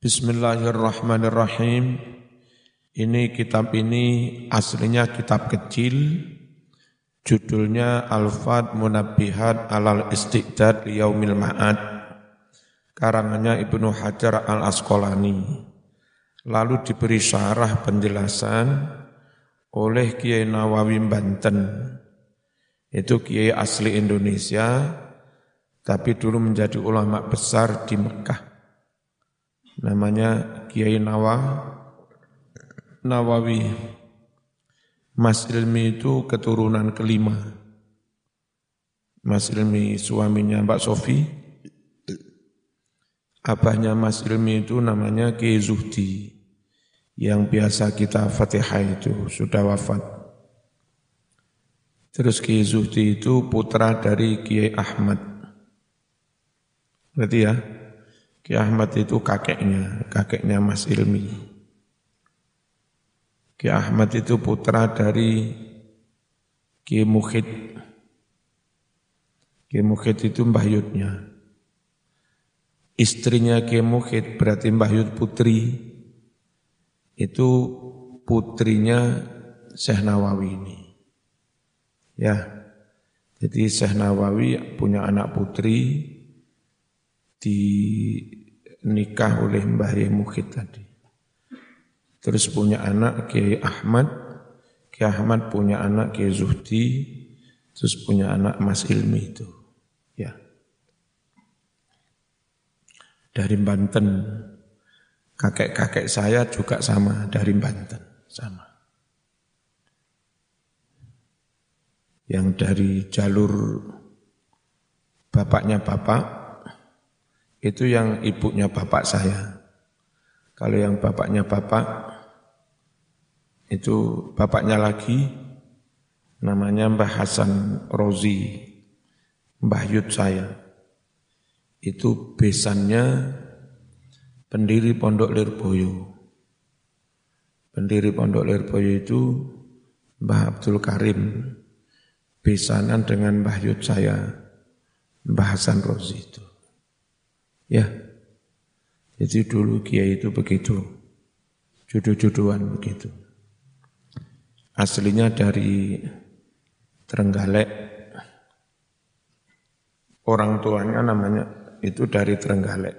Bismillahirrahmanirrahim. Ini kitab ini aslinya kitab kecil, judulnya Al-Fat Munabihat Alal Istiqdad Yaumil Ma'ad, karangannya Ibnu Hajar Al-Asqalani. Lalu diberi syarah penjelasan oleh Kiai Nawawi Banten. Itu Kiai asli Indonesia, tapi dulu menjadi ulama besar di Mekah namanya Kiai Nawa Nawawi. Mas Ilmi itu keturunan kelima. Mas Ilmi suaminya Mbak Sofi. Abahnya Mas Ilmi itu namanya Kiai Zuhdi. Yang biasa kita Fatihah itu sudah wafat. Terus Kiai Zuhdi itu putra dari Kiai Ahmad. Berarti ya, Ki Ahmad itu kakeknya, kakeknya Mas Ilmi. Ki Ahmad itu putra dari Ki Mukhid. Ki Mukhid itu Mbah Yudnya. Istrinya Ki Mukhid berarti Mbah Yud putri. Itu putrinya Syekh Nawawi ini. Ya, jadi Syekh Nawawi punya anak putri, dinikah oleh Mbah Mukhid tadi. Terus punya anak Kiai Ahmad, Kiai Ahmad punya anak Kiai Zuhdi, terus punya anak Mas Ilmi itu. Ya. Dari Banten. Kakek-kakek saya juga sama dari Banten, sama. Yang dari jalur bapaknya bapak, itu yang ibunya bapak saya. Kalau yang bapaknya bapak, itu bapaknya lagi, namanya Mbah Hasan Rozi, Mbah Yud saya. Itu besannya pendiri Pondok Lirboyo. Pendiri Pondok Lirboyo itu Mbah Abdul Karim, besanan dengan Mbah Yud saya, Mbah Hasan Rozi itu. Ya, jadi dulu kiai itu begitu, jodoh-jodohan begitu. Aslinya dari Trenggalek, orang tuanya namanya itu dari Trenggalek,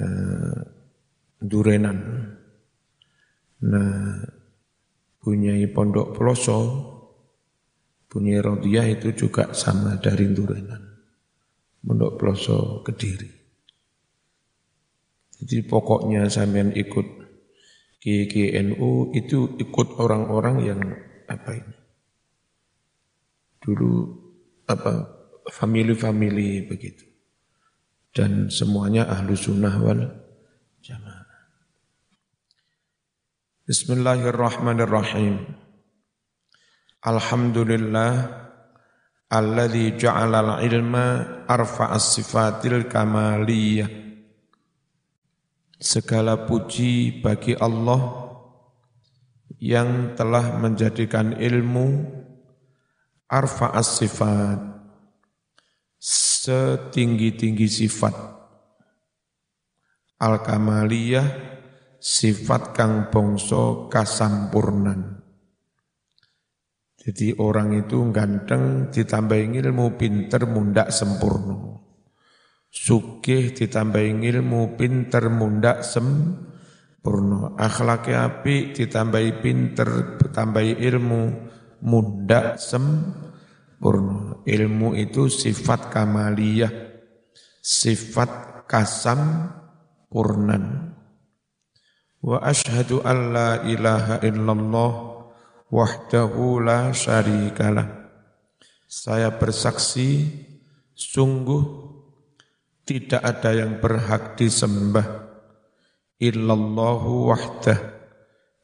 eh, Durenan. Nah, punya pondok Peloso, punya Rodiah itu juga sama dari Durenan. Mondok Ploso Kediri. Jadi pokoknya sampean ikut GGNU itu ikut orang-orang yang apa ini? Dulu apa family-family begitu. Dan semuanya ahlu sunnah wal jamaah. Bismillahirrahmanirrahim. Alhamdulillah alladzi ja'ala al-ilma arfa'as sifatil kamaliyah. Segala puji bagi Allah yang telah menjadikan ilmu arfa'as sifat setinggi-tinggi sifat. Al-kamaliyah sifat kang bongso kasampurnan jadi orang itu ganteng ditambahin ilmu pinter mundak sempurna. Sugih ditambahin ilmu pinter mundak sempurna. Akhlaknya api ditambahi pinter ditambahi ilmu mundak sempurna. Ilmu itu sifat kamaliyah, sifat kasam purnan. Wa ashadu an la ilaha illallah wahdahu la syarikalah. Saya bersaksi sungguh tidak ada yang berhak disembah illallahu wahdah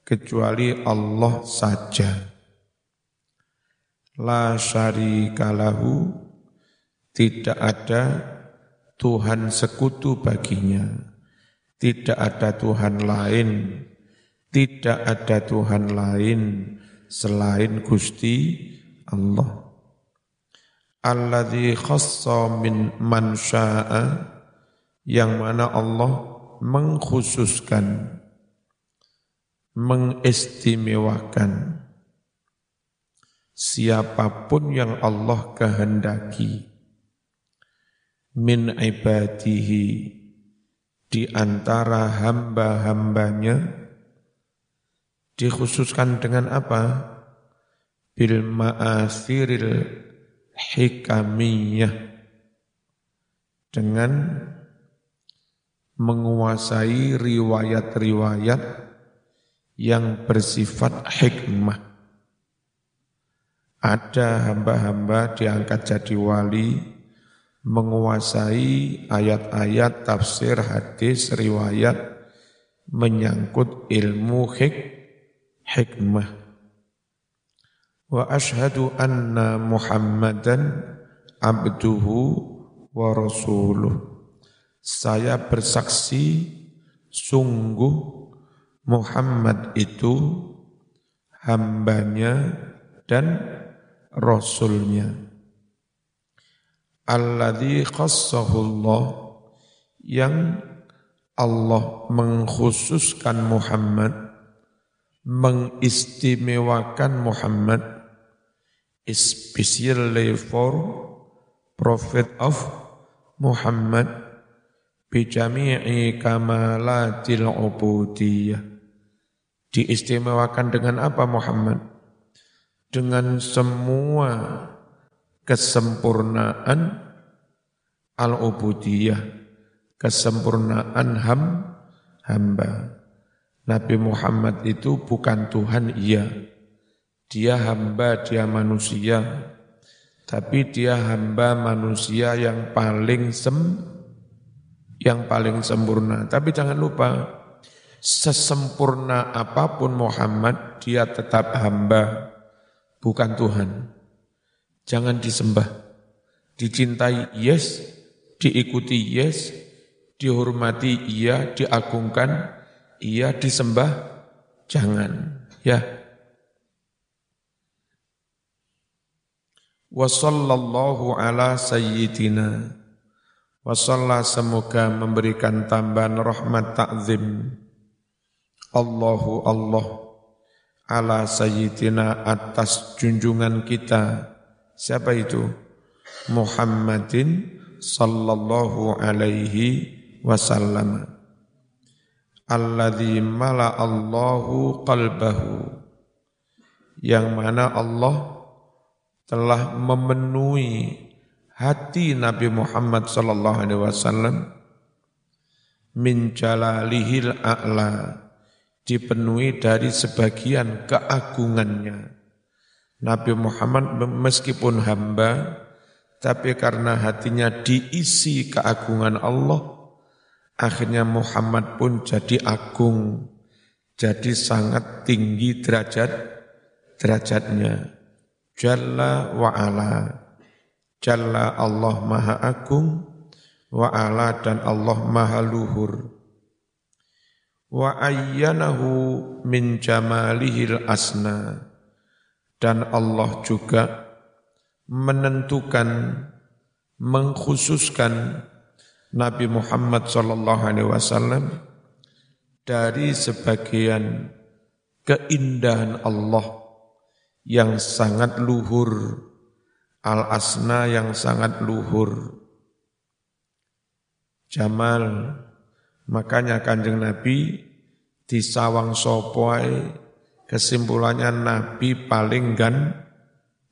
kecuali Allah saja. La syarikalahu tidak ada Tuhan sekutu baginya. Tidak ada Tuhan lain. Tidak ada Tuhan lain selain Gusti Allah. Alladzi khassa min man syaa yang mana Allah mengkhususkan, mengistimewakan siapa pun yang Allah kehendaki min ibadihi di antara hamba-hambanya dikhususkan dengan apa? Bil ma'asiril hikamiyah dengan menguasai riwayat-riwayat yang bersifat hikmah. Ada hamba-hamba diangkat jadi wali, menguasai ayat-ayat tafsir hadis riwayat menyangkut ilmu hik hikmah. Wa ashhadu anna Muhammadan abduhu wa rasuluh saya bersaksi sungguh Muhammad itu hambanya dan rasulnya. Alladhi khassahullah yang Allah mengkhususkan Muhammad, mengistimewakan Muhammad, especially for Prophet of Muhammad bijami'i kamalatil ubudiyah. Diistimewakan dengan apa Muhammad? Dengan semua kesempurnaan al-ubudiyah, kesempurnaan ham, hamba. Nabi Muhammad itu bukan Tuhan, iya. Dia hamba, dia manusia. Tapi dia hamba manusia yang paling sempurna yang paling sempurna. Tapi jangan lupa, sesempurna apa pun Muhammad, dia tetap hamba, bukan Tuhan. Jangan disembah. Dicintai, yes. Diikuti, yes. Dihormati, iya. Diagungkan, iya. Disembah, jangan. Ya. Wa sallallahu ala sayyidina Wasallah semoga memberikan tambahan rahmat takzim Allahu Allah ala sayyidina atas junjungan kita siapa itu Muhammadin sallallahu alaihi wasallam alladzi mala Allahu qalbahu yang mana Allah telah memenuhi hati Nabi Muhammad sallallahu alaihi wasallam min jalalihil a'la dipenuhi dari sebagian keagungannya. Nabi Muhammad meskipun hamba tapi karena hatinya diisi keagungan Allah akhirnya Muhammad pun jadi agung jadi sangat tinggi derajat derajatnya jalla wa ala Jalla Allah Maha Agung, wa ala dan Allah Maha Luhur. Wa ayyanahu min jamalihil asna. Dan Allah juga menentukan, mengkhususkan Nabi Muhammad sallallahu alaihi wasallam dari sebagian keindahan Allah yang sangat luhur al-asna yang sangat luhur. Jamal, makanya kanjeng Nabi di sawang sopoai kesimpulannya Nabi paling gan,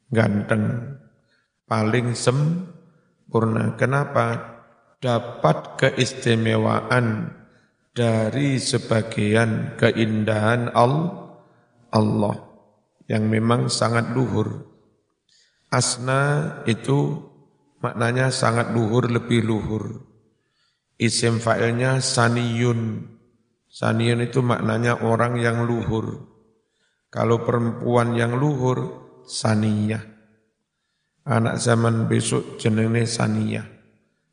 ganteng, paling sempurna. Kenapa? Dapat keistimewaan dari sebagian keindahan Allah yang memang sangat luhur. Asna itu maknanya sangat luhur, lebih luhur. Isim fa'ilnya saniyun. Saniyun itu maknanya orang yang luhur. Kalau perempuan yang luhur, saniyah. Anak zaman besok jenenge saniyah.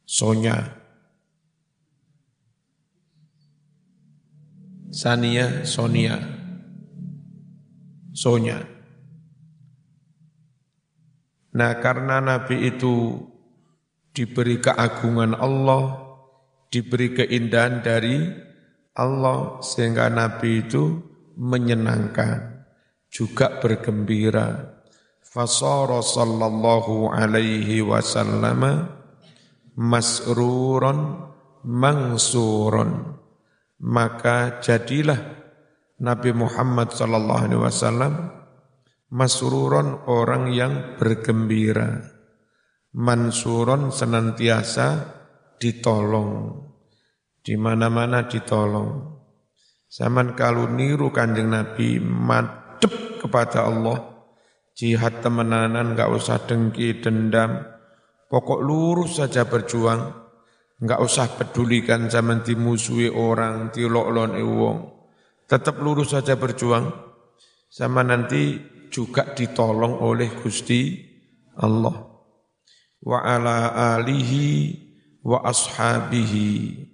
Sonya. Sania, Sonia. Sonya. Nah karena Nabi itu diberi keagungan Allah, diberi keindahan dari Allah sehingga Nabi itu menyenangkan juga bergembira fasara sallallahu alaihi wasallam masruron mangsuron maka jadilah Nabi Muhammad sallallahu alaihi wasallam masruron orang yang bergembira. Mansuron senantiasa ditolong. Di mana-mana ditolong. Zaman kalau niru kanjeng Nabi madep kepada Allah. Jihad temenanan gak usah dengki dendam pokok lurus saja berjuang Enggak usah pedulikan zaman dimusuhi orang, dilok-lon wong. Tetap lurus saja berjuang. Sama nanti juga ditolong oleh Gusti Allah. Wa ala alihi wa ashabihi.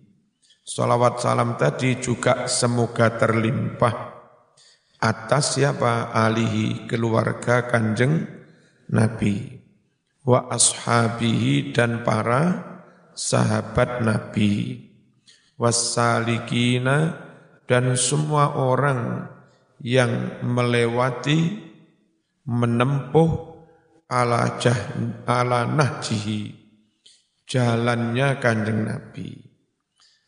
Salawat salam tadi juga semoga terlimpah atas siapa alihi keluarga kanjeng Nabi wa ashabihi dan para sahabat Nabi. Wassalikina dan semua orang yang melewati menempuh ala jah, ala nahjihi jalannya kanjeng Nabi.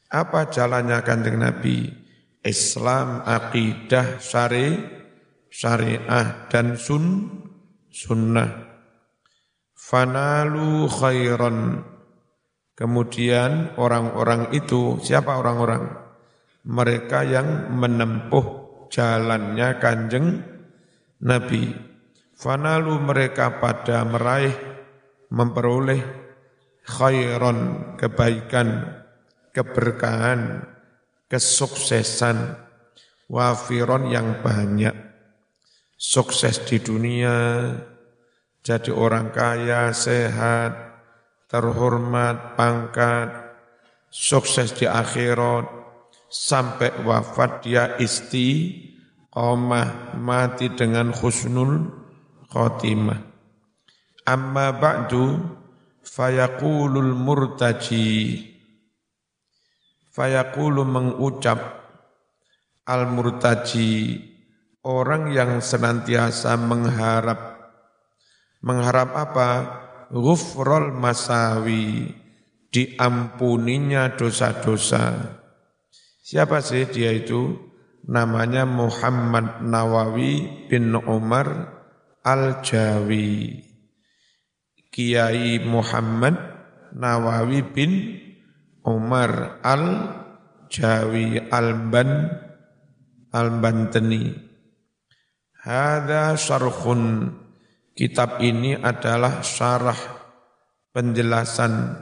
Apa jalannya kanjeng Nabi? Islam akidah syari syariah dan sun sunnah fanalu khairan Kemudian orang-orang itu, siapa orang-orang? Mereka yang menempuh jalannya kanjeng Nabi. Fanalu mereka pada meraih, memperoleh khairon, kebaikan, keberkahan, kesuksesan, wafiron yang banyak. Sukses di dunia, jadi orang kaya, sehat, terhormat, pangkat, sukses di akhirat, sampai wafat dia isti, qomah, mati dengan khusnul khotimah. Amma ba'du fayaqulul murtaji fayaqulu mengucap al murtaji orang yang senantiasa mengharap mengharap apa ghufrul masawi, diampuninya dosa-dosa. Siapa sih dia itu? Namanya Muhammad Nawawi bin Umar Al-Jawi. Kiai Muhammad Nawawi bin Umar Al-Jawi Al-Ban Al-Banteni. Hada syarhun Kitab ini adalah syarah penjelasan.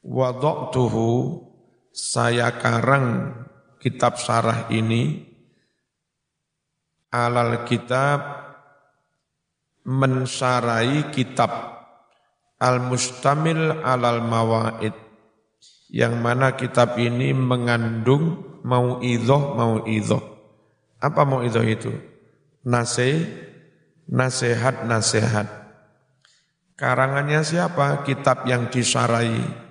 Wadoktuhu saya karang kitab syarah ini. Alal kitab mensarai kitab. Al-mustamil alal mawaid. Yang mana kitab ini mengandung mau idoh mau idoh apa mau idoh itu? Nase nasihat-nasihat. Karangannya siapa? Kitab yang disarai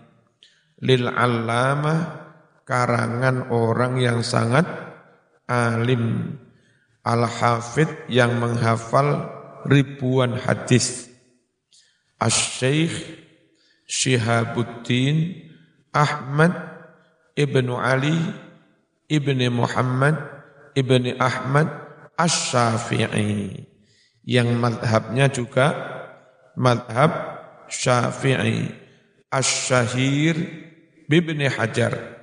lil allamah karangan orang yang sangat alim al-hafid yang menghafal ribuan hadis Asy-Syaikh Syihabuddin Ahmad Ibnu Ali Ibni Muhammad Ibni Ahmad Asy-Syafi'i yang madhabnya juga madhab syafi'i asyahir bibni hajar.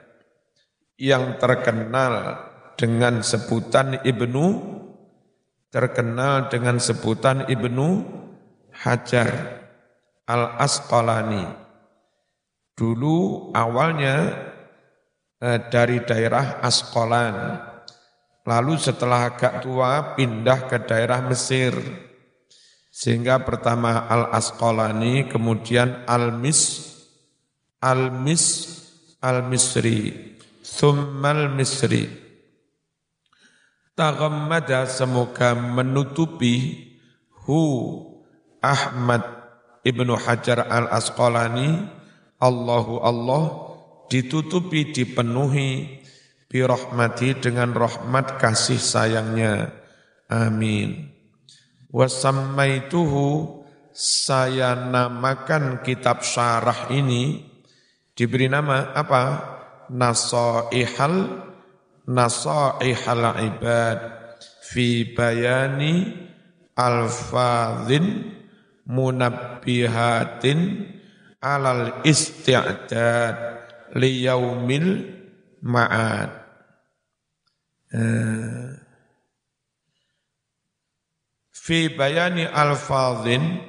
Yang terkenal dengan sebutan ibnu terkenal dengan sebutan ibnu hajar al asqalani dulu awalnya eh, dari daerah Asqalan Lalu setelah agak tua pindah ke daerah Mesir. Sehingga pertama Al-Asqalani, kemudian Al-Mis, Al-Mis, Al-Misri, Thummal Misri. Taghammada semoga menutupi hu Ahmad Ibnu Hajar Al-Asqalani, Allahu Allah ditutupi dipenuhi birahmati dengan rahmat kasih sayangnya. Amin. Wasammaituhu saya namakan kitab syarah ini. Diberi nama apa? Nasaihal nasaihal ibad. Fi bayani alfadhin munabbihatin alal isti'dad liyaumil ma'ad. Eh, fi bayani alfadhin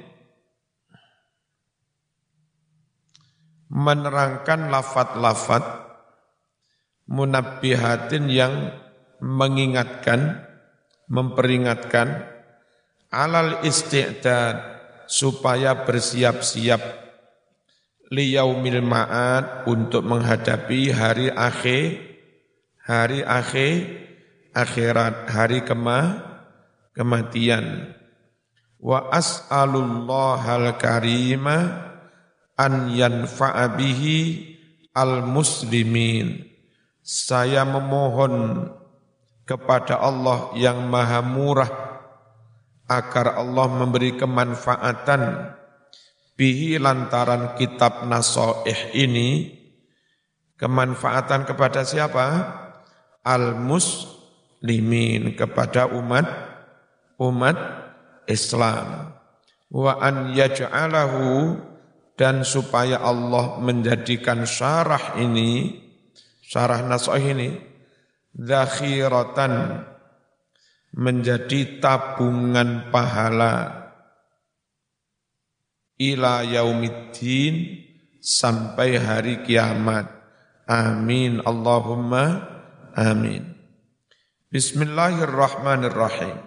menerangkan lafat-lafat munabbihatin yang mengingatkan, memperingatkan alal isti'dad supaya bersiap-siap liyaumil ma'ad untuk menghadapi hari akhir hari akhir akhirat hari kema kematian. Wa as'alullahal karima an yanfa'a bihi al muslimin saya memohon kepada Allah yang maha murah agar Allah memberi kemanfaatan bihi lantaran kitab nasoih ini. Kemanfaatan kepada siapa? Al-muslimin kepada umat umat Islam wa an yaj'alahu dan supaya Allah menjadikan syarah ini syarah nasoih ini zakhiratan menjadi tabungan pahala ila yaumiddin sampai hari kiamat. Amin. Allahumma amin. Bismillahirrahmanirrahim.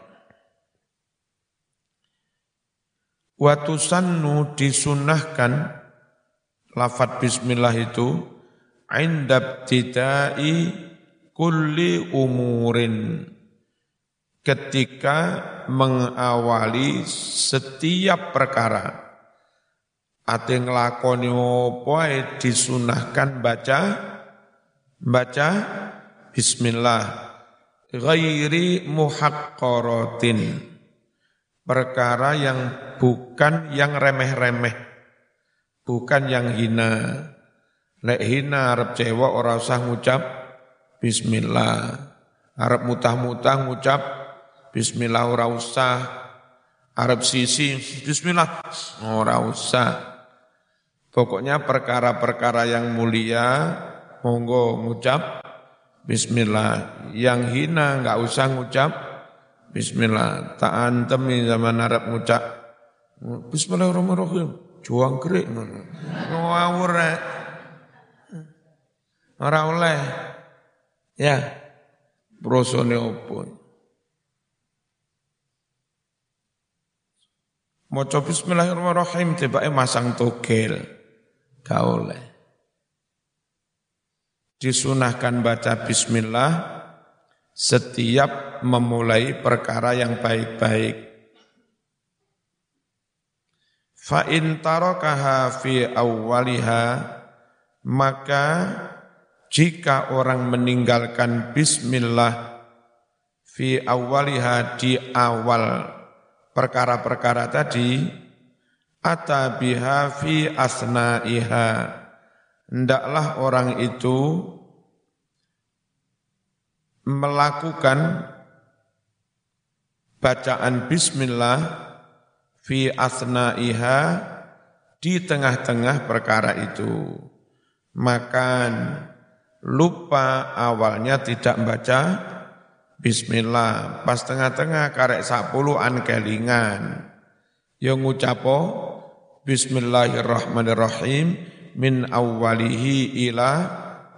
Watusannu disunahkan lafat bismillah itu indab tidai kulli umurin ketika mengawali setiap perkara. Ate nglakoni apa disunahkan baca baca bismillah ghairi muhaqqaratin perkara yang bukan yang remeh-remeh bukan yang hina lek hina arep cewek ora usah ngucap bismillah arep mutah-mutah ngucap Bismillah ora usah. Arab sisi bismillah ora usah. Pokoknya perkara-perkara yang mulia monggo ngucap bismillah. Yang hina enggak usah ngucap bismillah. Tak antemi zaman Arab ngucap bismillahirrahmanirrahim. Juang kerik. Ngawur Ora oleh. Ya. Prosone opo? Maca bismillahirrahmanirrahim tibake masang togel. Gak oleh. Disunahkan baca bismillah setiap memulai perkara yang baik-baik. Fa in tarakaha fi awwaliha maka jika orang meninggalkan bismillah fi awwaliha di awal perkara-perkara tadi atabiha fi asna'iha hendaklah orang itu melakukan bacaan bismillah fi asna'iha di tengah-tengah perkara itu. Makan lupa awalnya tidak membaca Bismillah, pas tengah-tengah karek an kelingan. Yang ngucapo Bismillahirrahmanirrahim min awwalihi ila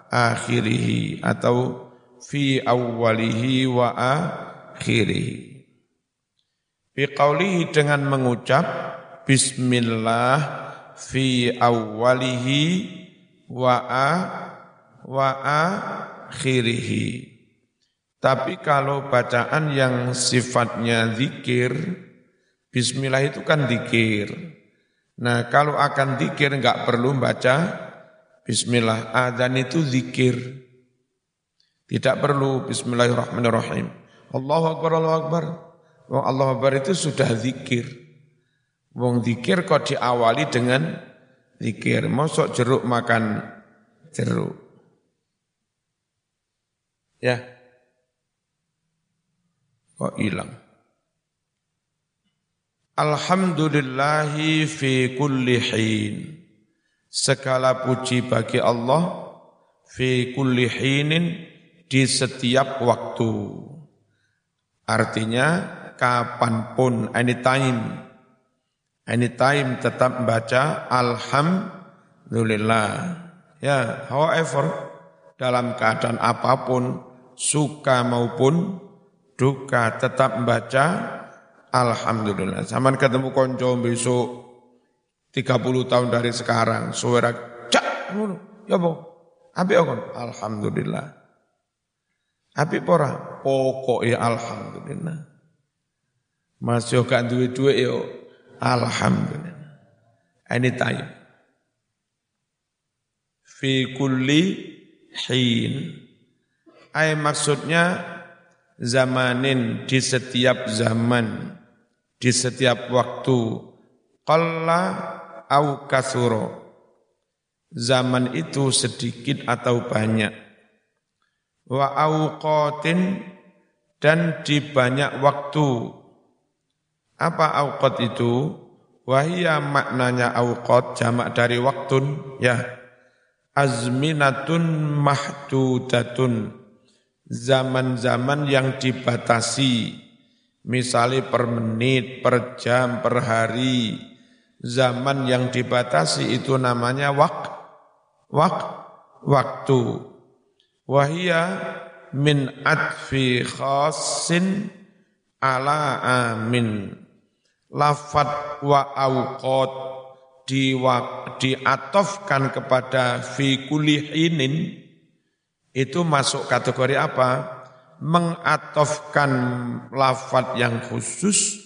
akhirihi atau fi awwalihi wa akhirihi. Biqaulihi dengan mengucap Bismillah fi awwalihi wa a wa akhirihi. Tapi kalau bacaan yang sifatnya zikir, bismillah itu kan zikir. Nah kalau akan zikir nggak perlu baca Bismillah. Adzan itu zikir. Tidak perlu Bismillahirrahmanirrahim. Allahu Akbar, Allahu Akbar. Wong Allah Akbar itu sudah zikir. Wong zikir kok diawali dengan zikir. Mosok jeruk makan jeruk. Ya. Kok hilang? Alhamdulillahi fi kulli hin. Segala puji bagi Allah fi kulli hinin di setiap waktu. Artinya kapan pun, anytime. Anytime tetap baca Alhamdulillah. Ya, however, dalam keadaan apa pun, suka maupun duka, tetap baca Alhamdulillah. Zaman ketemu konco besok 30 tahun dari sekarang, suara cak, ya boh, abi kon, Alhamdulillah. Abi pora, pokok ya Alhamdulillah. Masih gak duwe duwe yo, Alhamdulillah. Anytime. Fi kulli hin. Maksudnya zamanin di setiap zaman di setiap waktu qalla au kasuro. Zaman itu sedikit atau banyak. Wa auqatin dan di banyak waktu. Apa auqat itu? Wahia maknanya auqat jamak dari waktun ya. Azminatun mahdudatun. Zaman-zaman yang dibatasi Misalnya per menit, per jam, per hari, zaman yang dibatasi itu namanya wak, wak, waktu. Wahia min adfi khasin ala amin. Lafat wa awqat di diatofkan kepada fi kulihinin itu masuk kategori apa? Mengatofkan lafat yang khusus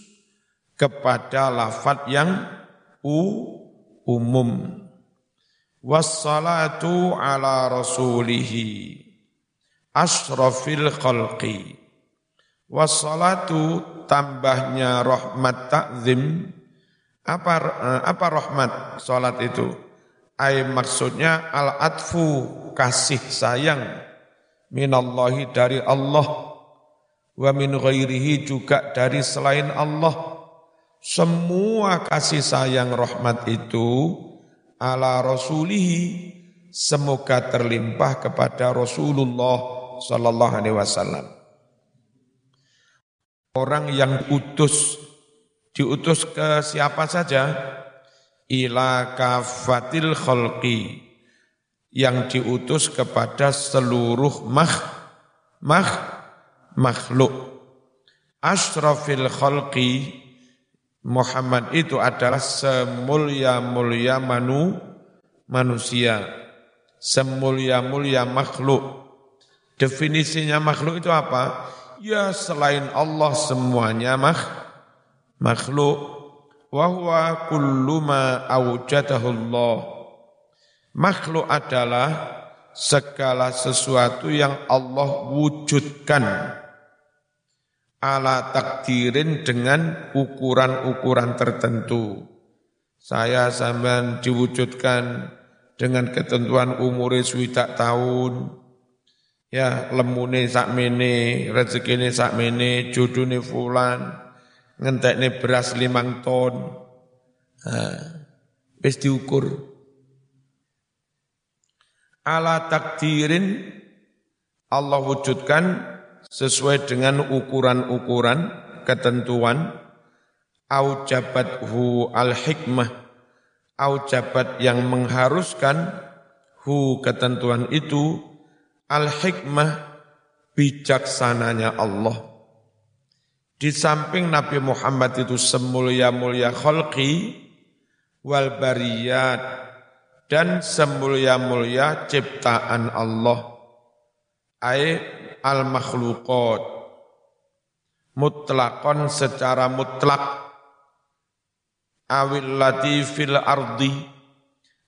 kepada lafat yang u, umum. Wassalatu ala rasulihi asrafil khalqi. Wassalatu tambahnya rahmat takzim. Apa apa rahmat salat itu? Ay maksudnya al-atfu kasih sayang minallahi dari Allah. Wa min ghairihi juga dari selain Allah. Semua kasih sayang rahmat itu ala rasulihi. Semoga terlimpah kepada Rasulullah sallallahu alaihi wasallam. Orang yang utus diutus ke siapa saja? Ila kafatil khalqi yang diutus kepada seluruh makh, makh, makhluk. Ashrafil khalqi Muhammad itu adalah semulia-mulia manu, manusia, semulia-mulia makhluk. Definisinya makhluk itu apa? Ya selain Allah semuanya mak, makhluk. Wahwa kullu ma Allah Makhluk adalah segala sesuatu yang Allah wujudkan ala takdirin dengan ukuran-ukuran tertentu. Saya sampean diwujudkan dengan ketentuan umur swidak tahun, ya lemune sakmene, rezekine sakmene, judune fulan, ngentekne beras limang ton. Nah, wis diukur ala takdirin Allah wujudkan sesuai dengan ukuran-ukuran ketentuan. Au hu al-hikmah au jabat yang mengharuskan hu ketentuan itu. Al-hikmah bijaksananya Allah. Di samping Nabi Muhammad itu semulia-mulia kholqi wal bariyat dan semulia-mulia ciptaan Allah ay al makhluqat mutlakon secara mutlak awil latifil ardi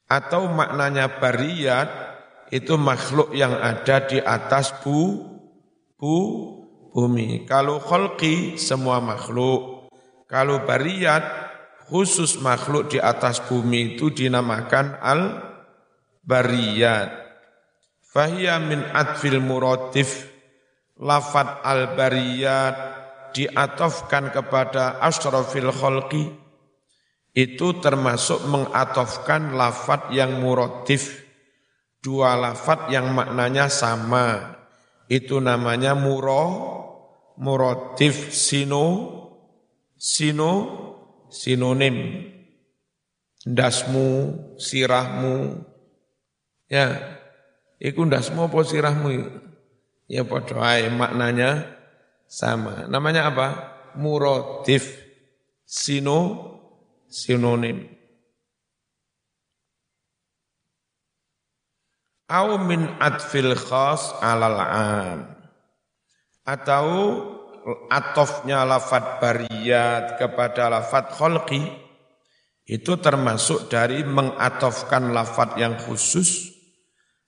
Atau maknanya bariyat itu makhluk yang ada di atas bu, bu, bumi. Kalau kholqi semua makhluk. Kalau bariyat khusus makhluk di atas bumi itu dinamakan al bariyat. Fahiyya min adfil murotif lafat al bariyat diatofkan kepada asrafil kholqi itu termasuk mengatofkan lafat yang murotif dua lafat yang maknanya sama. Itu namanya muro murotif sino sino sinonim. Dasmu sirahmu. Ya iku dasmu apa sirahmu? Ya padha maknanya sama. Namanya apa? Murotif sino sinonim. Au min atfil khas alal am. Atau atofnya lafat bariyat kepada lafat kholqi itu termasuk dari mengatofkan lafat yang khusus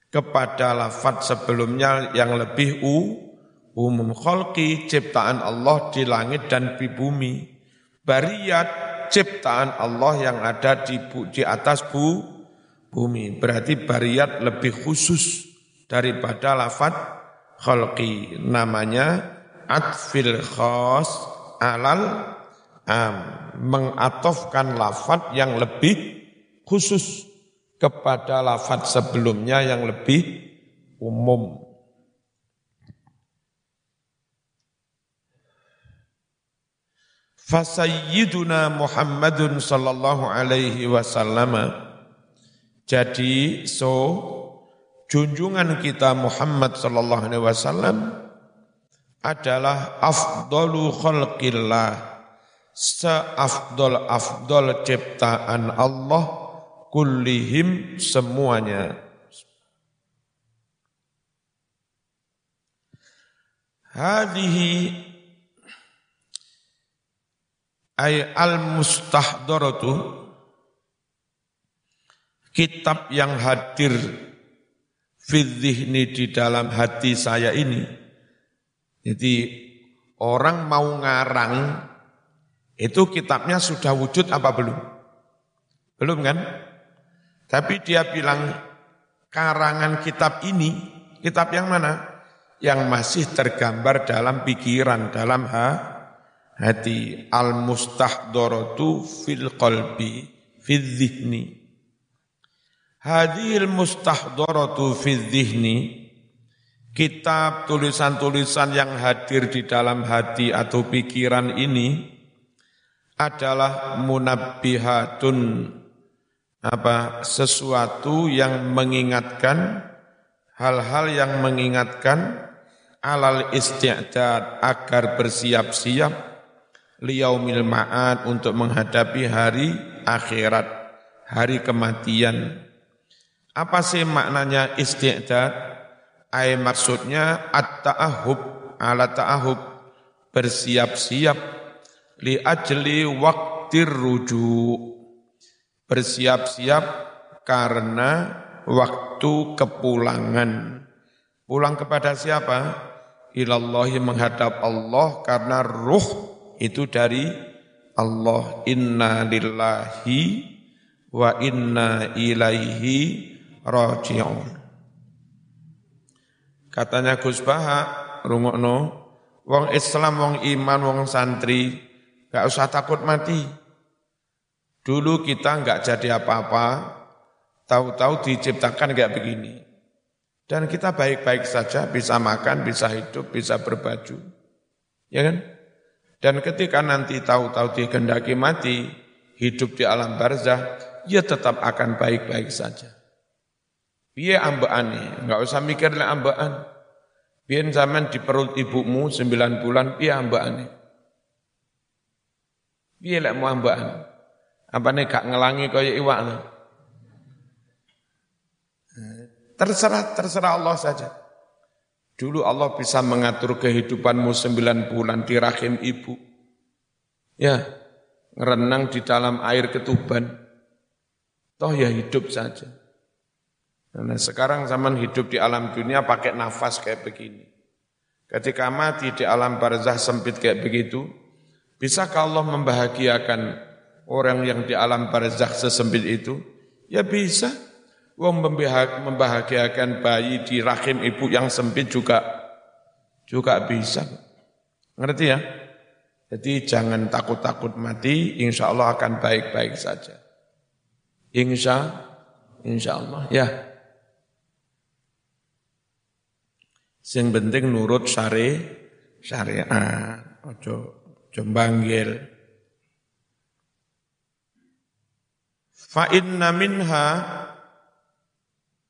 kepada lafat sebelumnya yang lebih u, umum kholqi ciptaan Allah di langit dan di bumi. Bariyat ciptaan Allah yang ada di, di atas bu, bumi. Berarti bariyat lebih khusus daripada lafat kholqi namanya atfil khas alal am mengatofkan lafat yang lebih khusus kepada lafat sebelumnya yang lebih umum. Fasayyiduna Muhammadun sallallahu alaihi wasallam jadi so junjungan kita Muhammad sallallahu alaihi wasallam adalah afdalu khalqillah. Seafdol afdol ciptaan Allah kullihim semuanya. Hadhihi ay al mustahdaratu kitab yang hadir fi di dalam hati saya ini jadi orang mau ngarang itu kitabnya sudah wujud apa belum? Belum kan? Tapi dia bilang karangan kitab ini, kitab yang mana? Yang masih tergambar dalam pikiran, dalam ha, hati. Al-mustahdoratu fil qalbi, fil zihni. Hadil mustahdoratu fil zihni, kitab tulisan-tulisan yang hadir di dalam hati atau pikiran ini adalah munabbihatun apa sesuatu yang mengingatkan hal-hal yang mengingatkan alal isti'dad agar bersiap-siap liyaumil ma'ad untuk menghadapi hari akhirat, hari kematian. Apa sih maknanya isti'dad? Ay maksudnya at-ta'ahub ala ta'ahub. Bersiap-siap li ajli waktir ruju bersiap-siap karena waktu kepulangan. Pulang kepada siapa? Ilallahi menghadap Allah karena ruh itu dari Allah. Inna lillahi wa inna ilaihi raji'un Katanya Gus Baha, rungokno, wong Islam, wong iman, wong santri, gak usah takut mati. Dulu kita nggak jadi apa-apa, tahu-tahu diciptakan kayak begini. Dan kita baik-baik saja, bisa makan, bisa hidup, bisa berbaju. Ya kan? Dan ketika nanti tahu-tahu dikehendaki mati, hidup di alam barzah, ya tetap akan baik-baik saja. Piye ambekane? Enggak usah mikir lek ambekan. Biyen zaman di perut ibumu sembilan bulan piye ambekane? Piye lek mau ambekan? Apane gak ngelangi kaya iwak no? Terserah, terserah Allah saja. Dulu Allah bisa mengatur kehidupanmu sembilan bulan di rahim ibu. Ya, renang di dalam air ketuban Toh ya hidup saja. Karena sekarang zaman hidup di alam dunia pakai nafas kayak begini. Ketika mati di alam barzah sempit kayak begitu, bisakah Allah membahagiakan orang yang di alam barzah sesempit itu? Ya bisa. Wong membahagiakan bayi di rahim ibu yang sempit juga juga bisa. Ngerti ya? Jadi jangan takut-takut mati, insya Allah akan baik-baik saja. Insya, insya Allah. Ya. Yang penting nurut syari, syariat. Ojo, ojo banggil. Fa inna minha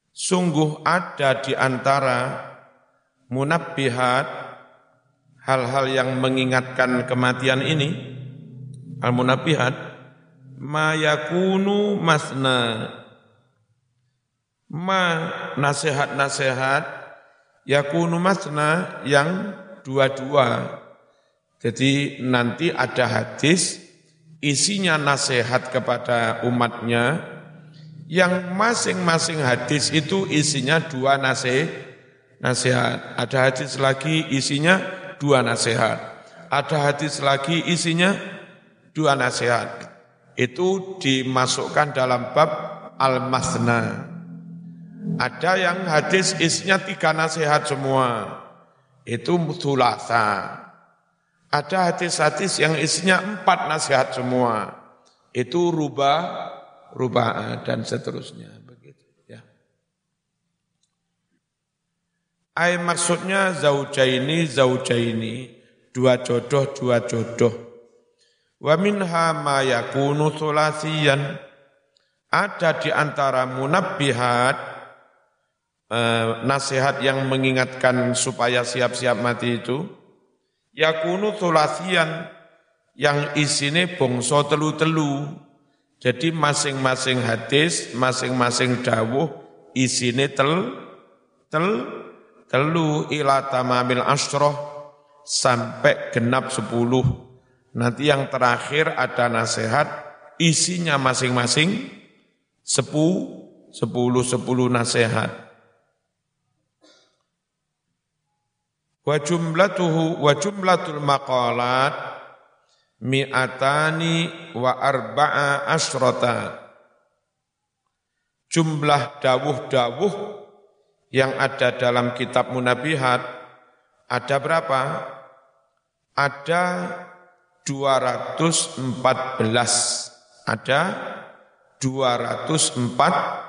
sungguh ada di antara munabbihat hal-hal yang mengingatkan kematian ini al munabbihat ma yakunu masna ma nasihat-nasihat yakunu masna yang dua-dua jadi nanti ada hadis isinya nasihat kepada umatnya yang masing-masing hadis itu isinya dua nasihat. nasihat. Ada hadis lagi isinya dua nasihat. Ada hadis lagi isinya dua nasihat. Itu dimasukkan dalam bab al-masna. Ada yang hadis isinya tiga nasihat semua. Itu mutulasa. Ada hadis-hadis yang isinya empat nasihat semua. Itu rubah ruba'a dan seterusnya begitu ya. Ai maksudnya zaujaini zaujaini dua jodoh dua jodoh. Wa minha ma yakunu ada di antara munabbihat eh, nasihat yang mengingatkan supaya siap-siap mati itu yakunu sulasiyan yang isine bongso telu-telu jadi masing-masing hadis, masing-masing dawuh isine tel tel telu ila tamamil asroh sampai genap sepuluh. Nanti yang terakhir ada nasihat isinya masing-masing sepu, sepuluh sepuluh nasihat. Wa jumlatuhu wa jumlatul maqalat mi'atani wa arba'a asrota. Jumlah dawuh-dawuh yang ada dalam kitab munabihat ada berapa? Ada 214. Ada 204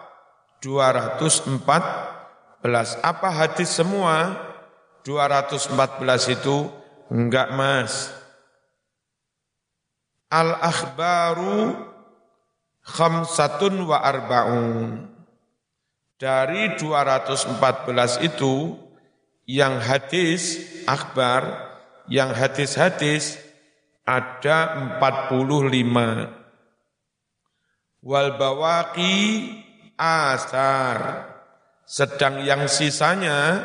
214. Apa hadis semua? 214 itu enggak mas Al-akhbaru khamsatun wa arba'un. Dari 214 itu yang hadis akhbar, yang hadis-hadis ada 45. Wal bawaki asar. Sedang yang sisanya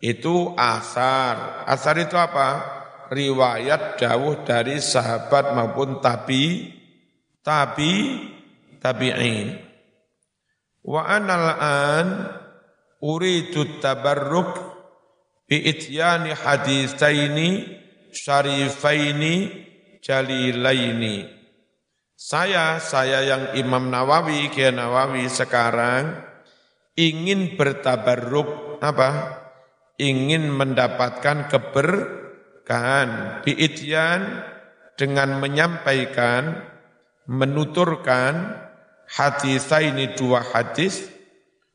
itu asar. Asar itu apa? riwayat dawuh dari sahabat maupun tabi tabi tabi'in. Wa anal an uridu tabarruk bi ityani haditsaini syarifaini jalilaini. Saya, saya yang Imam Nawawi, Kiai Nawawi sekarang ingin bertabarruk apa? Ingin mendapatkan keber kan biityan dengan menyampaikan menuturkan hadis ini dua hadis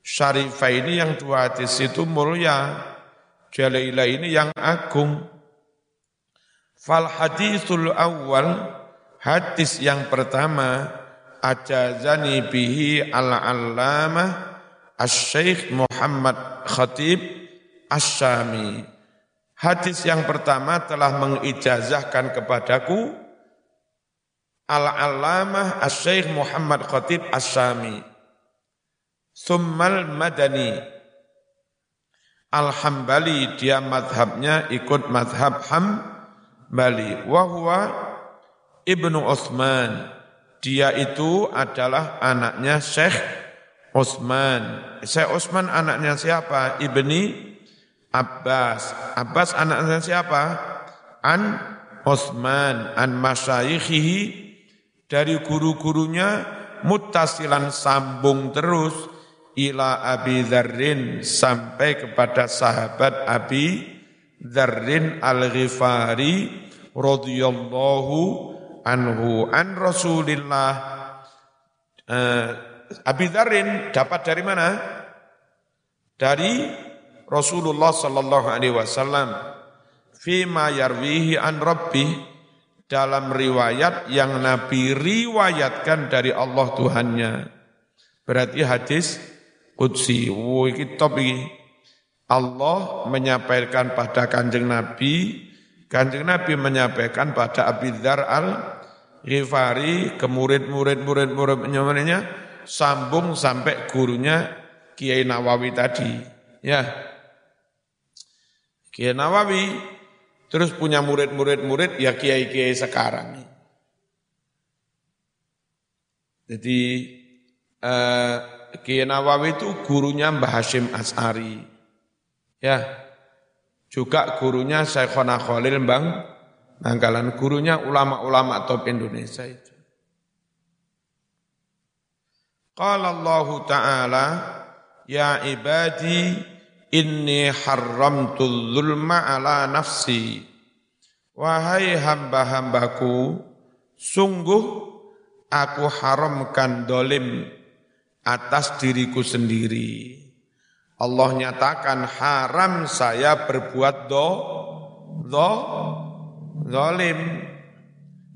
syarifah ini yang dua hadis itu mulia jalailah ini yang agung. Fal hadisul awal hadis yang pertama ajazani bihi al-allamah asy Muhammad Khatib Asyami Hadis yang pertama telah mengijazahkan kepadaku Al-Allamah As-Syeikh Muhammad Khatib As-Sami. Summal Madani. Al-Hambali, dia madhabnya ikut madhab Hambali. Wahuwa Ibnu Uthman. Dia itu adalah anaknya Syekh Utsman. Syekh Utsman anaknya siapa? Ibni Abbas. Abbas anaknya siapa? An Utsman an masyayikhihi dari guru-gurunya muttasilan sambung terus ila Abi Dzarrin sampai kepada sahabat Abi Dzarrin Al-Ghifari radhiyallahu anhu an Rasulillah uh, Abi Dzarrin dapat dari mana? Dari Rasulullah sallallahu alaihi wasallam fima yarwihi an rabbi dalam riwayat yang Nabi riwayatkan dari Allah Tuhannya. Berarti hadis Qudsi. Wo iki top iki. Allah menyampaikan pada kanjeng Nabi, kanjeng Nabi menyampaikan pada Abi Dzar al Ghifari ke murid-murid murid-murid sambung sampai gurunya Kiai Nawawi tadi. Ya. Kiai Nawawi terus punya murid-murid-murid ya kiai-kiai sekarang. Jadi eh, Kiai Nawawi itu gurunya Mbah Hashim As'ari. Ya, juga gurunya Syekhona Khalil Bang Nanggalan, gurunya ulama-ulama top Indonesia itu. Qala Allah Ta'ala, Ya ibadi, inni haramtu zulma ala nafsi. Wahai hamba-hambaku, sungguh aku haramkan dolim atas diriku sendiri. Allah nyatakan haram saya berbuat do, do, dolim.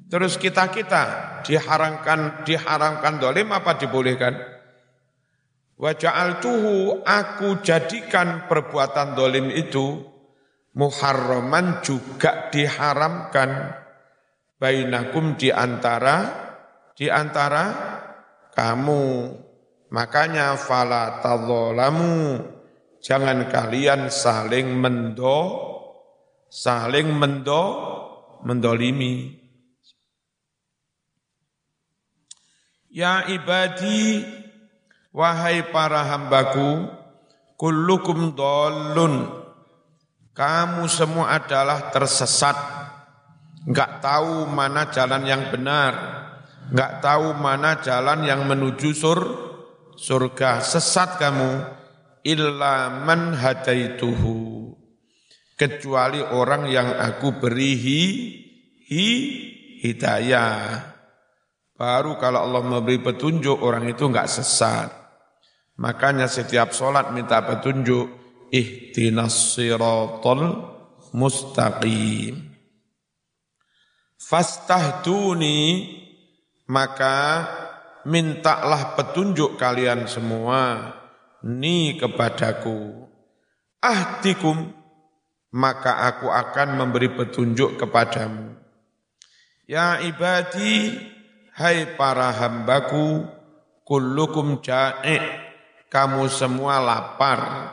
Terus kita-kita diharamkan diharamkan dolim apa dibolehkan? Waja'al tuhu aku jadikan perbuatan dolim itu muharraman juga diharamkan bainakum di antara di antara kamu Makanya fala tadzalamu jangan kalian saling mendo saling mendo mendolimi. Ya ibadi wahai para hambaku kullukum dolun kamu semua adalah tersesat. Enggak tahu mana jalan yang benar. Enggak tahu mana jalan yang menuju sur surga. Sesat kamu illa man hadaituhu. Kecuali orang yang aku beri hi, hi hidayah. Baru kalau Allah memberi petunjuk orang itu enggak sesat makanya setiap sholat minta petunjuk ihdinas siratal mustaqim. Fastahduni maka mintalah petunjuk kalian semua ni kepadaku. Ahdikum maka aku akan memberi petunjuk kepadamu. Ya ibadi hai para hambaku kullukum ja'i kamu semua lapar.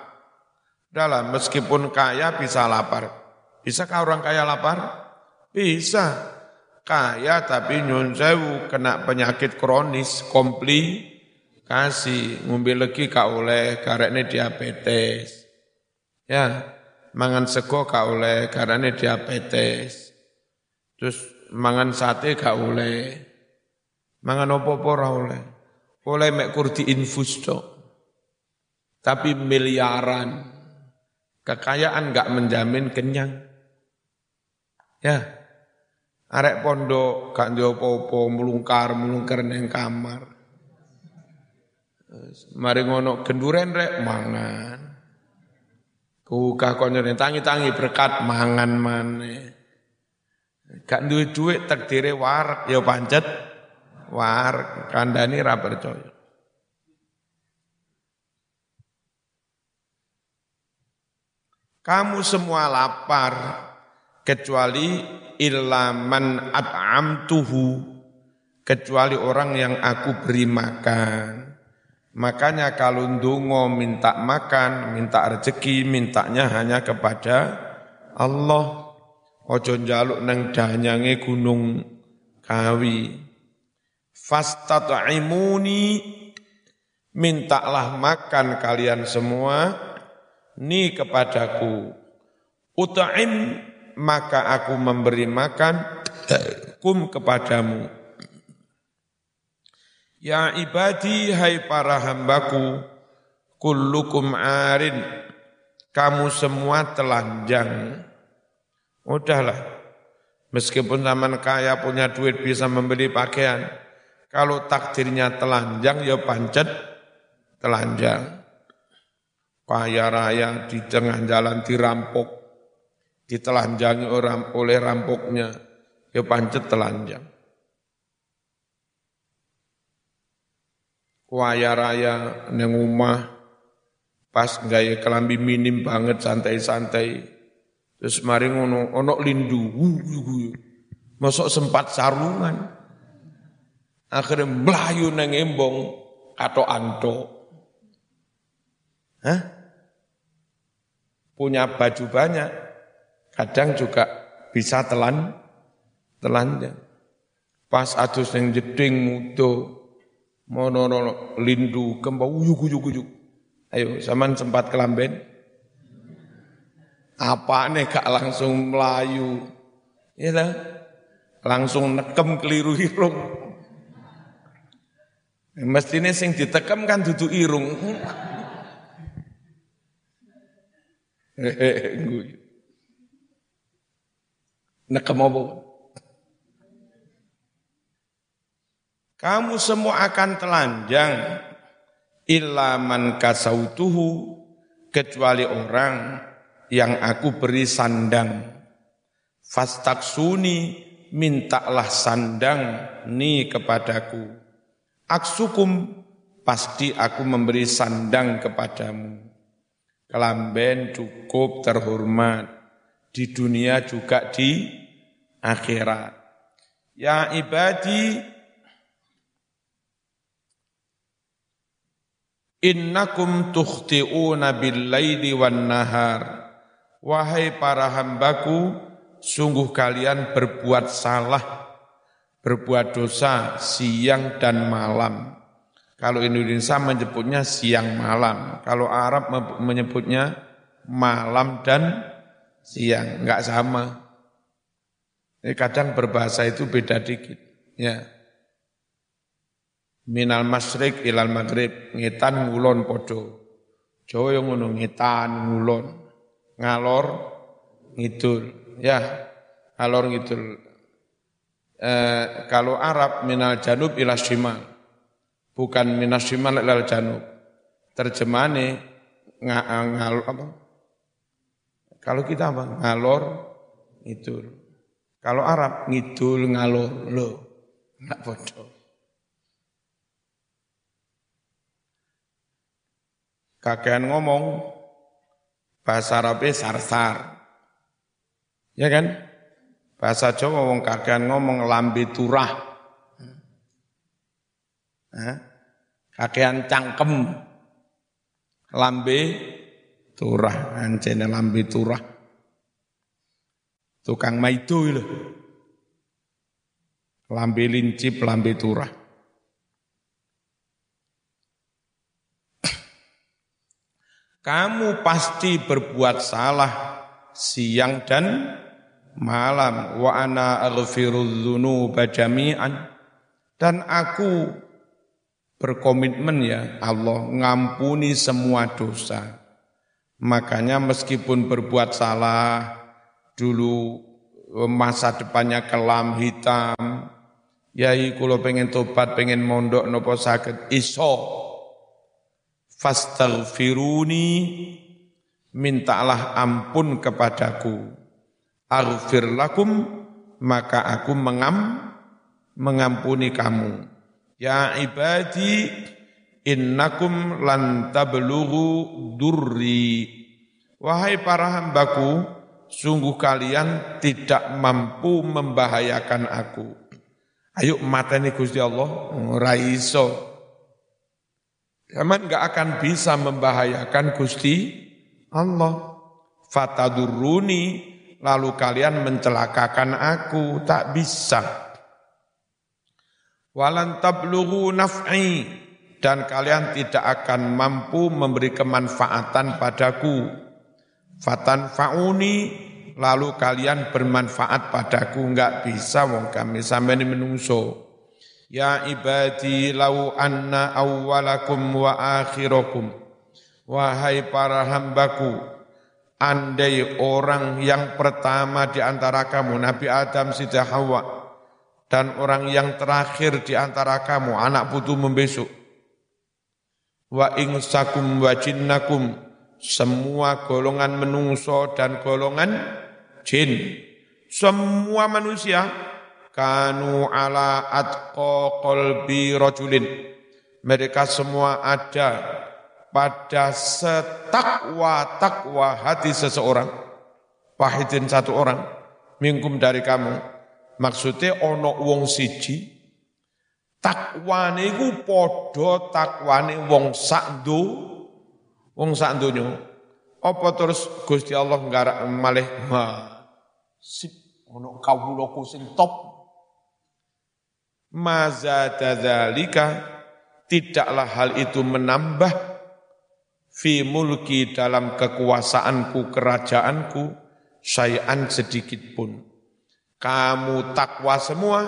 Dalam meskipun kaya bisa lapar. Bisakah orang kaya lapar? Bisa. Kaya tapi nyun sewu kena penyakit kronis komplikasi ngombe lagi ka oleh karena diabetes. Ya mangan sego ka oleh karena diabetes. Terus mangan sate ka oleh. Mangan opo-opo oleh. Oleh mek kurdi infus tapi miliaran kekayaan nggak menjamin kenyang ya Arek pondok gak mulungkar mulungkar ning kamar. Mari ngono genduren rek mangan. Kukah konyo tangi-tangi berkat mangan maneh. Gak duwe dhuwit takdire warak ya pancet war kandani ra percaya. Kamu semua lapar kecuali ilaman at'amtuhu kecuali orang yang aku beri makan. Makanya kalau ndungo minta makan, minta rezeki, mintanya hanya kepada Allah. Ojo njaluk nang danyange gunung kawi. Fastat'imuni mintalah makan kalian semua ni kepadaku. Uta'im maka aku memberi makan kum kepadamu. Ya ibadi hai para hambaku, kullukum arin, kamu semua telanjang. Udahlah, meskipun zaman kaya punya duit bisa membeli pakaian, kalau takdirnya telanjang ya pancet telanjang. Kaya raya di tengah jalan dirampok, ditelanjangi orang oleh rampoknya, ya pancet telanjang. Kaya raya neng rumah pas gaya kelambi minim banget santai-santai. Terus mari ngono ono lindu. Masuk sempat sarungan. Akhirnya melayu neng embong atau anto. Hah? Punya baju banyak. Kadang juga bisa telan, telanjang. Pas adus yang jeding mutu mono lindu kembang uyuk uyuk uyuk. Ayo, zaman sempat kelamben. Apa nih kak langsung melayu? Ya lah, langsung nekem keliru irung. Mestinya sing ditekem kan duduk irung. Nekem apa? Kamu semua akan telanjang illa man kasautuhu kecuali orang yang aku beri sandang. Fastaksuni mintalah sandang ni kepadaku. Aksukum pasti aku memberi sandang kepadamu. Kelamben cukup terhormat di dunia juga di akhirat. Ya ibadi Innakum tukhti'una bil-laili wan nahar. Wahai para hambaku, sungguh kalian berbuat salah, berbuat dosa siang dan malam. Kalau Indonesia menyebutnya siang malam, kalau Arab menyebutnya malam dan siang, enggak sama. Ini kadang berbahasa itu beda dikit. Ya. Minal masrik ilal maghrib. Ngetan ngulon podo Jawa yang ngono ngetan ngulon. Ngalor ngidul. Ya. Ngalor ngidul. Eh, kalau Arab minal janub ilal shimal bukan minal shimal ilal janub terjemahane ngalor apa kalau kita apa ngalor ngidul kalau Arab ngidul ngalor lo nggak bodoh kakean ngomong bahasa Arabnya sarsar. Ya kan? Bahasa Jawa ngomong kakean ngomong lambe turah. Kakean cangkem. Lambe turah, ancene lambe turah. Tukang maido lho. Lambe lincip, lambe turah. kamu pasti berbuat salah siang dan malam wa ana aghfirudz dzunuba jami'an dan aku berkomitmen ya Allah ngampuni semua dosa. Makanya meskipun berbuat salah dulu masa depannya kelam hitam yai kulo pengen tobat pengen mondok nopo sakit iso. Fastaghfiruni mintalah ampun kepadaku. Aghfir lakum maka aku mengam mengampuni kamu ya ibadi innakum lan tablughu durri wahai para hambaku sungguh kalian tidak mampu membahayakan aku ayo mateni Gusti Allah ora iso Zaman nggak akan bisa membahayakan Gusti Allah. Fataduruni lalu kalian mencelakakan aku tak bisa. Walan tablughu naf'i dan kalian tidak akan mampu memberi kemanfaatan padaku. Fatan fauni lalu kalian bermanfaat padaku enggak bisa wong kami ini menungso. Ya ibadi lau anna awwalakum wa akhirakum wahai para hambaku andai orang yang pertama di antara kamu Nabi Adam Siti Hawa dan orang yang terakhir di antara kamu anak putu membesuk. Wa ingsakum wa jinnakum semua golongan menungso dan golongan jin. Semua manusia kanu ala atqa qalbi rajulin. Mereka semua ada pada setakwa-takwa hati seseorang. Wahidin satu orang mingkum dari kamu Maksudnya ono wong siji takwane iku padha takwane wong sakdo wong sak. Apa terus Gusti Allah nggarak malih ha sip ono kawulaku sing top. Maza dzalika tidaklah hal itu menambah fi mulki dalam kekuasaanku kerajaanku sayan sedikit pun kamu takwa semua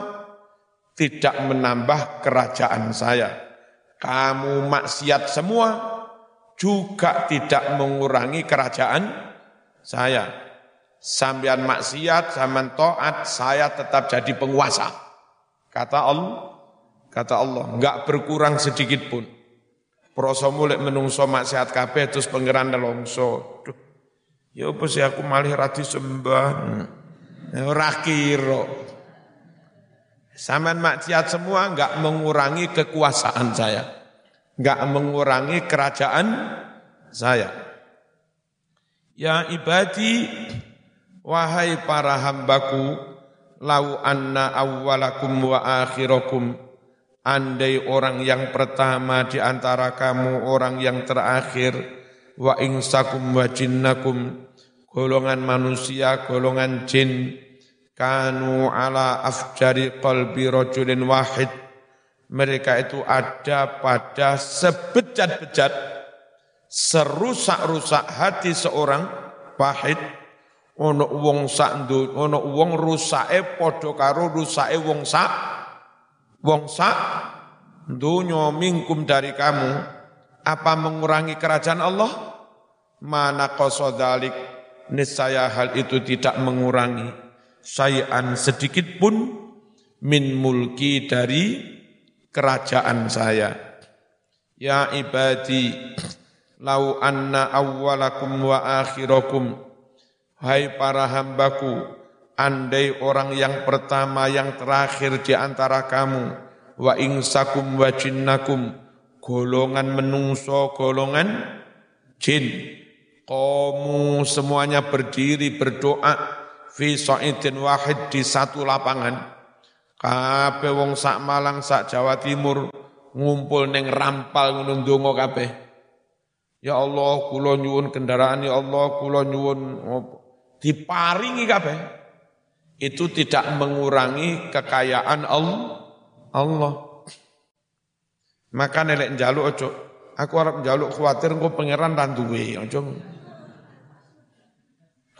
tidak menambah kerajaan saya. Kamu maksiat semua juga tidak mengurangi kerajaan saya. Sambian maksiat, sambian to'at, saya tetap jadi penguasa. Kata Allah, kata Allah, enggak berkurang sedikit pun. Proso mulai menungso maksiat kabeh terus pangeran nelongso. Ya apa sih aku malih rati sembah. Hmm. Ora kira. Saman maksiat semua enggak mengurangi kekuasaan saya. Enggak mengurangi kerajaan saya. Ya ibadi, wahai para hambaku, lau anna awwalakum wa akhirakum, andai orang yang pertama di antara kamu, orang yang terakhir, wa ingsakum wa jinnakum, golongan manusia, golongan jin, kanu ala afjari qalbi rajulin wahid. Mereka itu ada pada sebejat-bejat, serusak-rusak hati seorang wahid. Ono wong sak ono wong rusake padha karo rusake wong sak wong sak dunya mingkum dari kamu apa mengurangi kerajaan Allah mana qasodalik niscaya hal itu tidak mengurangi sayan sedikit pun min mulki dari kerajaan saya. Ya ibadi, lau anna awwalakum wa akhirakum, hai para hambaku, andai orang yang pertama yang terakhir di antara kamu, wa ingsakum wa jinnakum, golongan menungso, golongan jin, Kamu semuanya berdiri berdoa fi sa'idin wahid di satu lapangan. Kabeh wong sak Malang sak Jawa Timur ngumpul neng rampal ngono ndonga kabeh. Ya Allah, kula nyuwun kendaraan ya Allah, kula nyuwun diparingi kabeh. Itu tidak mengurangi kekayaan Allah. Allah. Maka nelek njaluk ojo. Aku harap njaluk khawatir engko pangeran ra duwe, ojo.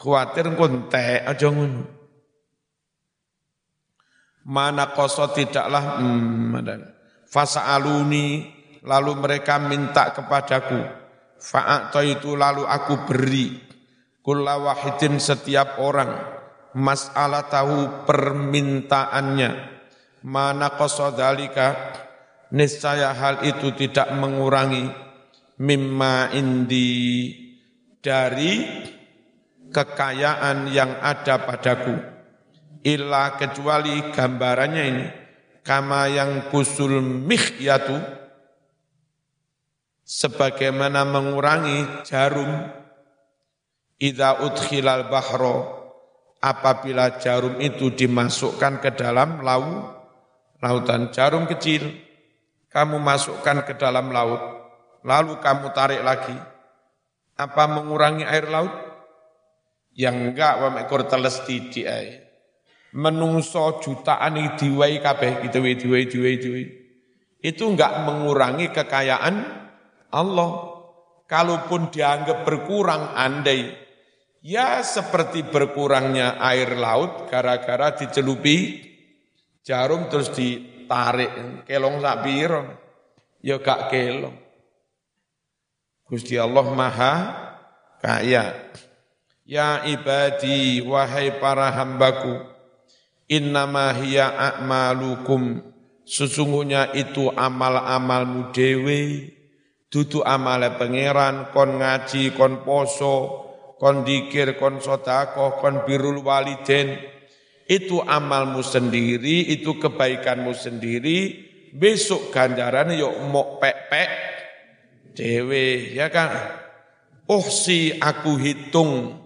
Khawatir kontek aja ngono. Mana koso tidaklah hmm, fasa aluni lalu mereka minta kepadaku. Fa'akta itu lalu aku beri. Kulla wahidin setiap orang. Masalah tahu permintaannya. Mana dalika niscaya hal itu tidak mengurangi. Mimma indi dari kekayaan yang ada padaku. Illa kecuali gambarannya ini. Kama yang kusul mihyatu. Sebagaimana mengurangi jarum. Ida udkhilal bahro. Apabila jarum itu dimasukkan ke dalam laut. Lautan jarum kecil. Kamu masukkan ke dalam laut. Lalu kamu tarik lagi. Apa mengurangi air laut? Yang enggak wa ekor teles titik ai. menungso jutaan diwai kabeh diwai diwai diwai diwai. Itu enggak mengurangi kekayaan Allah. Kalaupun dianggap berkurang andai ya seperti berkurangnya air laut gara-gara dicelupi jarum terus ditarik kelong sak piro. Ya gak kelong. Gusti Allah Maha kaya. Ya ibadi wahai para hambaku innama hiya a'malukum. Sesungguhnya itu amal-amalmu dewe. Dudu amale pangeran kon ngaji kon poso kon dikir kon sodakoh kon birul waliden itu amalmu sendiri itu kebaikanmu sendiri. Besok ganjaran yuk mok pek-pek. Dewe ya kan? Oh si aku hitung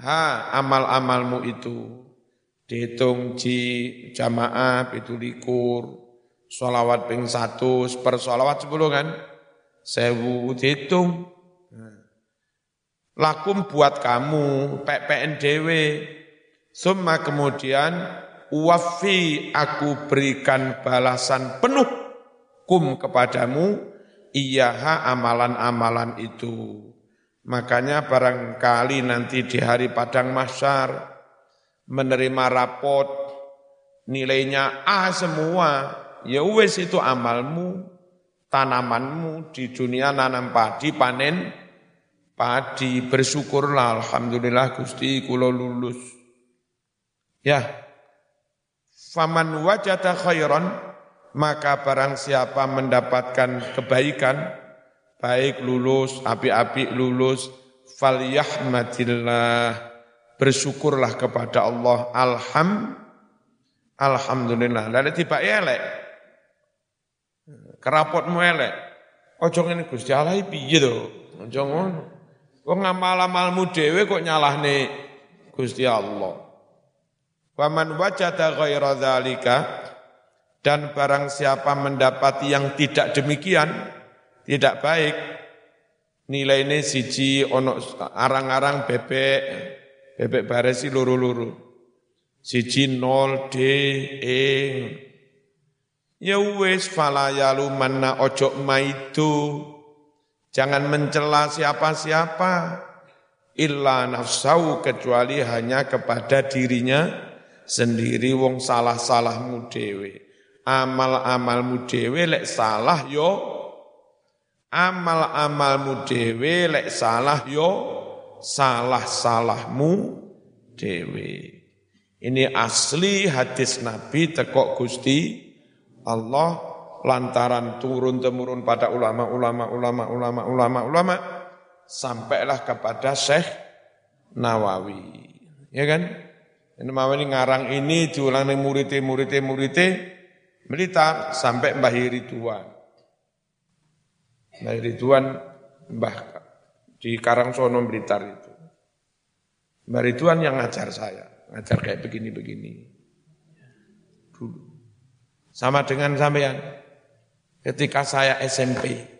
Ha, amal-amalmu itu. Dihitung di jamaah itu likur, sholawat ping satu, per sholawat sepuluh kan, sewu dihitung. Lakum buat kamu, PPNDW, semua kemudian wafi aku berikan balasan penuh kum kepadamu, iyaha amalan-amalan itu. Makanya barangkali nanti di hari padang masyar menerima rapot nilainya A semua, ya wes itu amalmu, tanamanmu di dunia nanam padi panen padi bersyukurlah alhamdulillah Gusti kula lulus. Ya. Faman wajata khairan maka barang siapa mendapatkan kebaikan baik lulus, api-api lulus, falyahmadillah, bersyukurlah kepada Allah, alham, alhamdulillah. Lalu tiba elek, kerapotmu elek, ojo ini Gusti Allah piye to? Ojo ngono. Wong ngamal-amalmu dhewe kok nyalahne Gusti Allah. Wa man wajada ghaira dan barang siapa mendapati yang tidak demikian, tidak baik. Nilai ini siji ono arang-arang bebek, bebek baresi luru-luru. Siji nol D E. Ya wis fala yalu manna ojo maitu. Jangan mencela siapa-siapa. Illa nafsau kecuali hanya kepada dirinya sendiri wong salah-salahmu dewe. Amal-amalmu dewe lek salah yo amal-amalmu dewe lek salah yo salah-salahmu dewe. Ini asli hadis Nabi tekok Gusti Allah lantaran turun temurun pada ulama-ulama ulama-ulama ulama-ulama sampailah kepada Syekh Nawawi. Ya kan? Nawawi ngarang ini diulang murid-murid murid-murid Blitar sampai Mbah Ridwan. Nah Ridwan Mbah di Karangsono Blitar itu. Mbah Ridwan yang ngajar saya, ngajar kayak begini-begini. Dulu. Sama dengan sampean. Ketika saya SMP.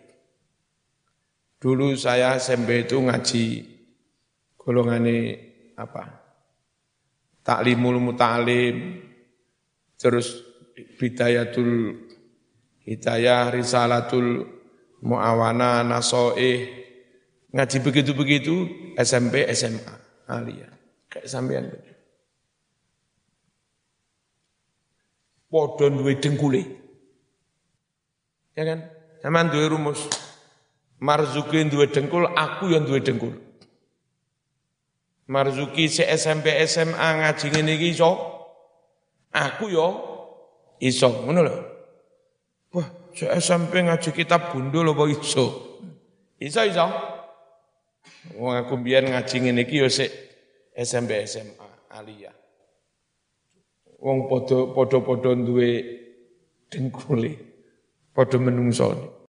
Dulu saya SMP itu ngaji golongan ini apa? Taklimul muta'alim, terus bidayatul hidayah, risalatul muawana, nasoih, ngaji begitu-begitu SMP, SMA, alia. Kayak sampean. Podon duwe dengkule. Ya kan? Sama duwe rumus. Marzuki duwe dengkul, aku yang duwe dengkul. Marzuki si SMP SMA ngaji ngene iki iso. Aku yo iso, ngono lho. Wah, SMP ngaji kitab gundul apa iso? Iso iso. Wong aku biyen ngaji ngene iki yo sik SMP SMA aliyah. Wong padha padha-padha duwe dengkule, padha menungsone.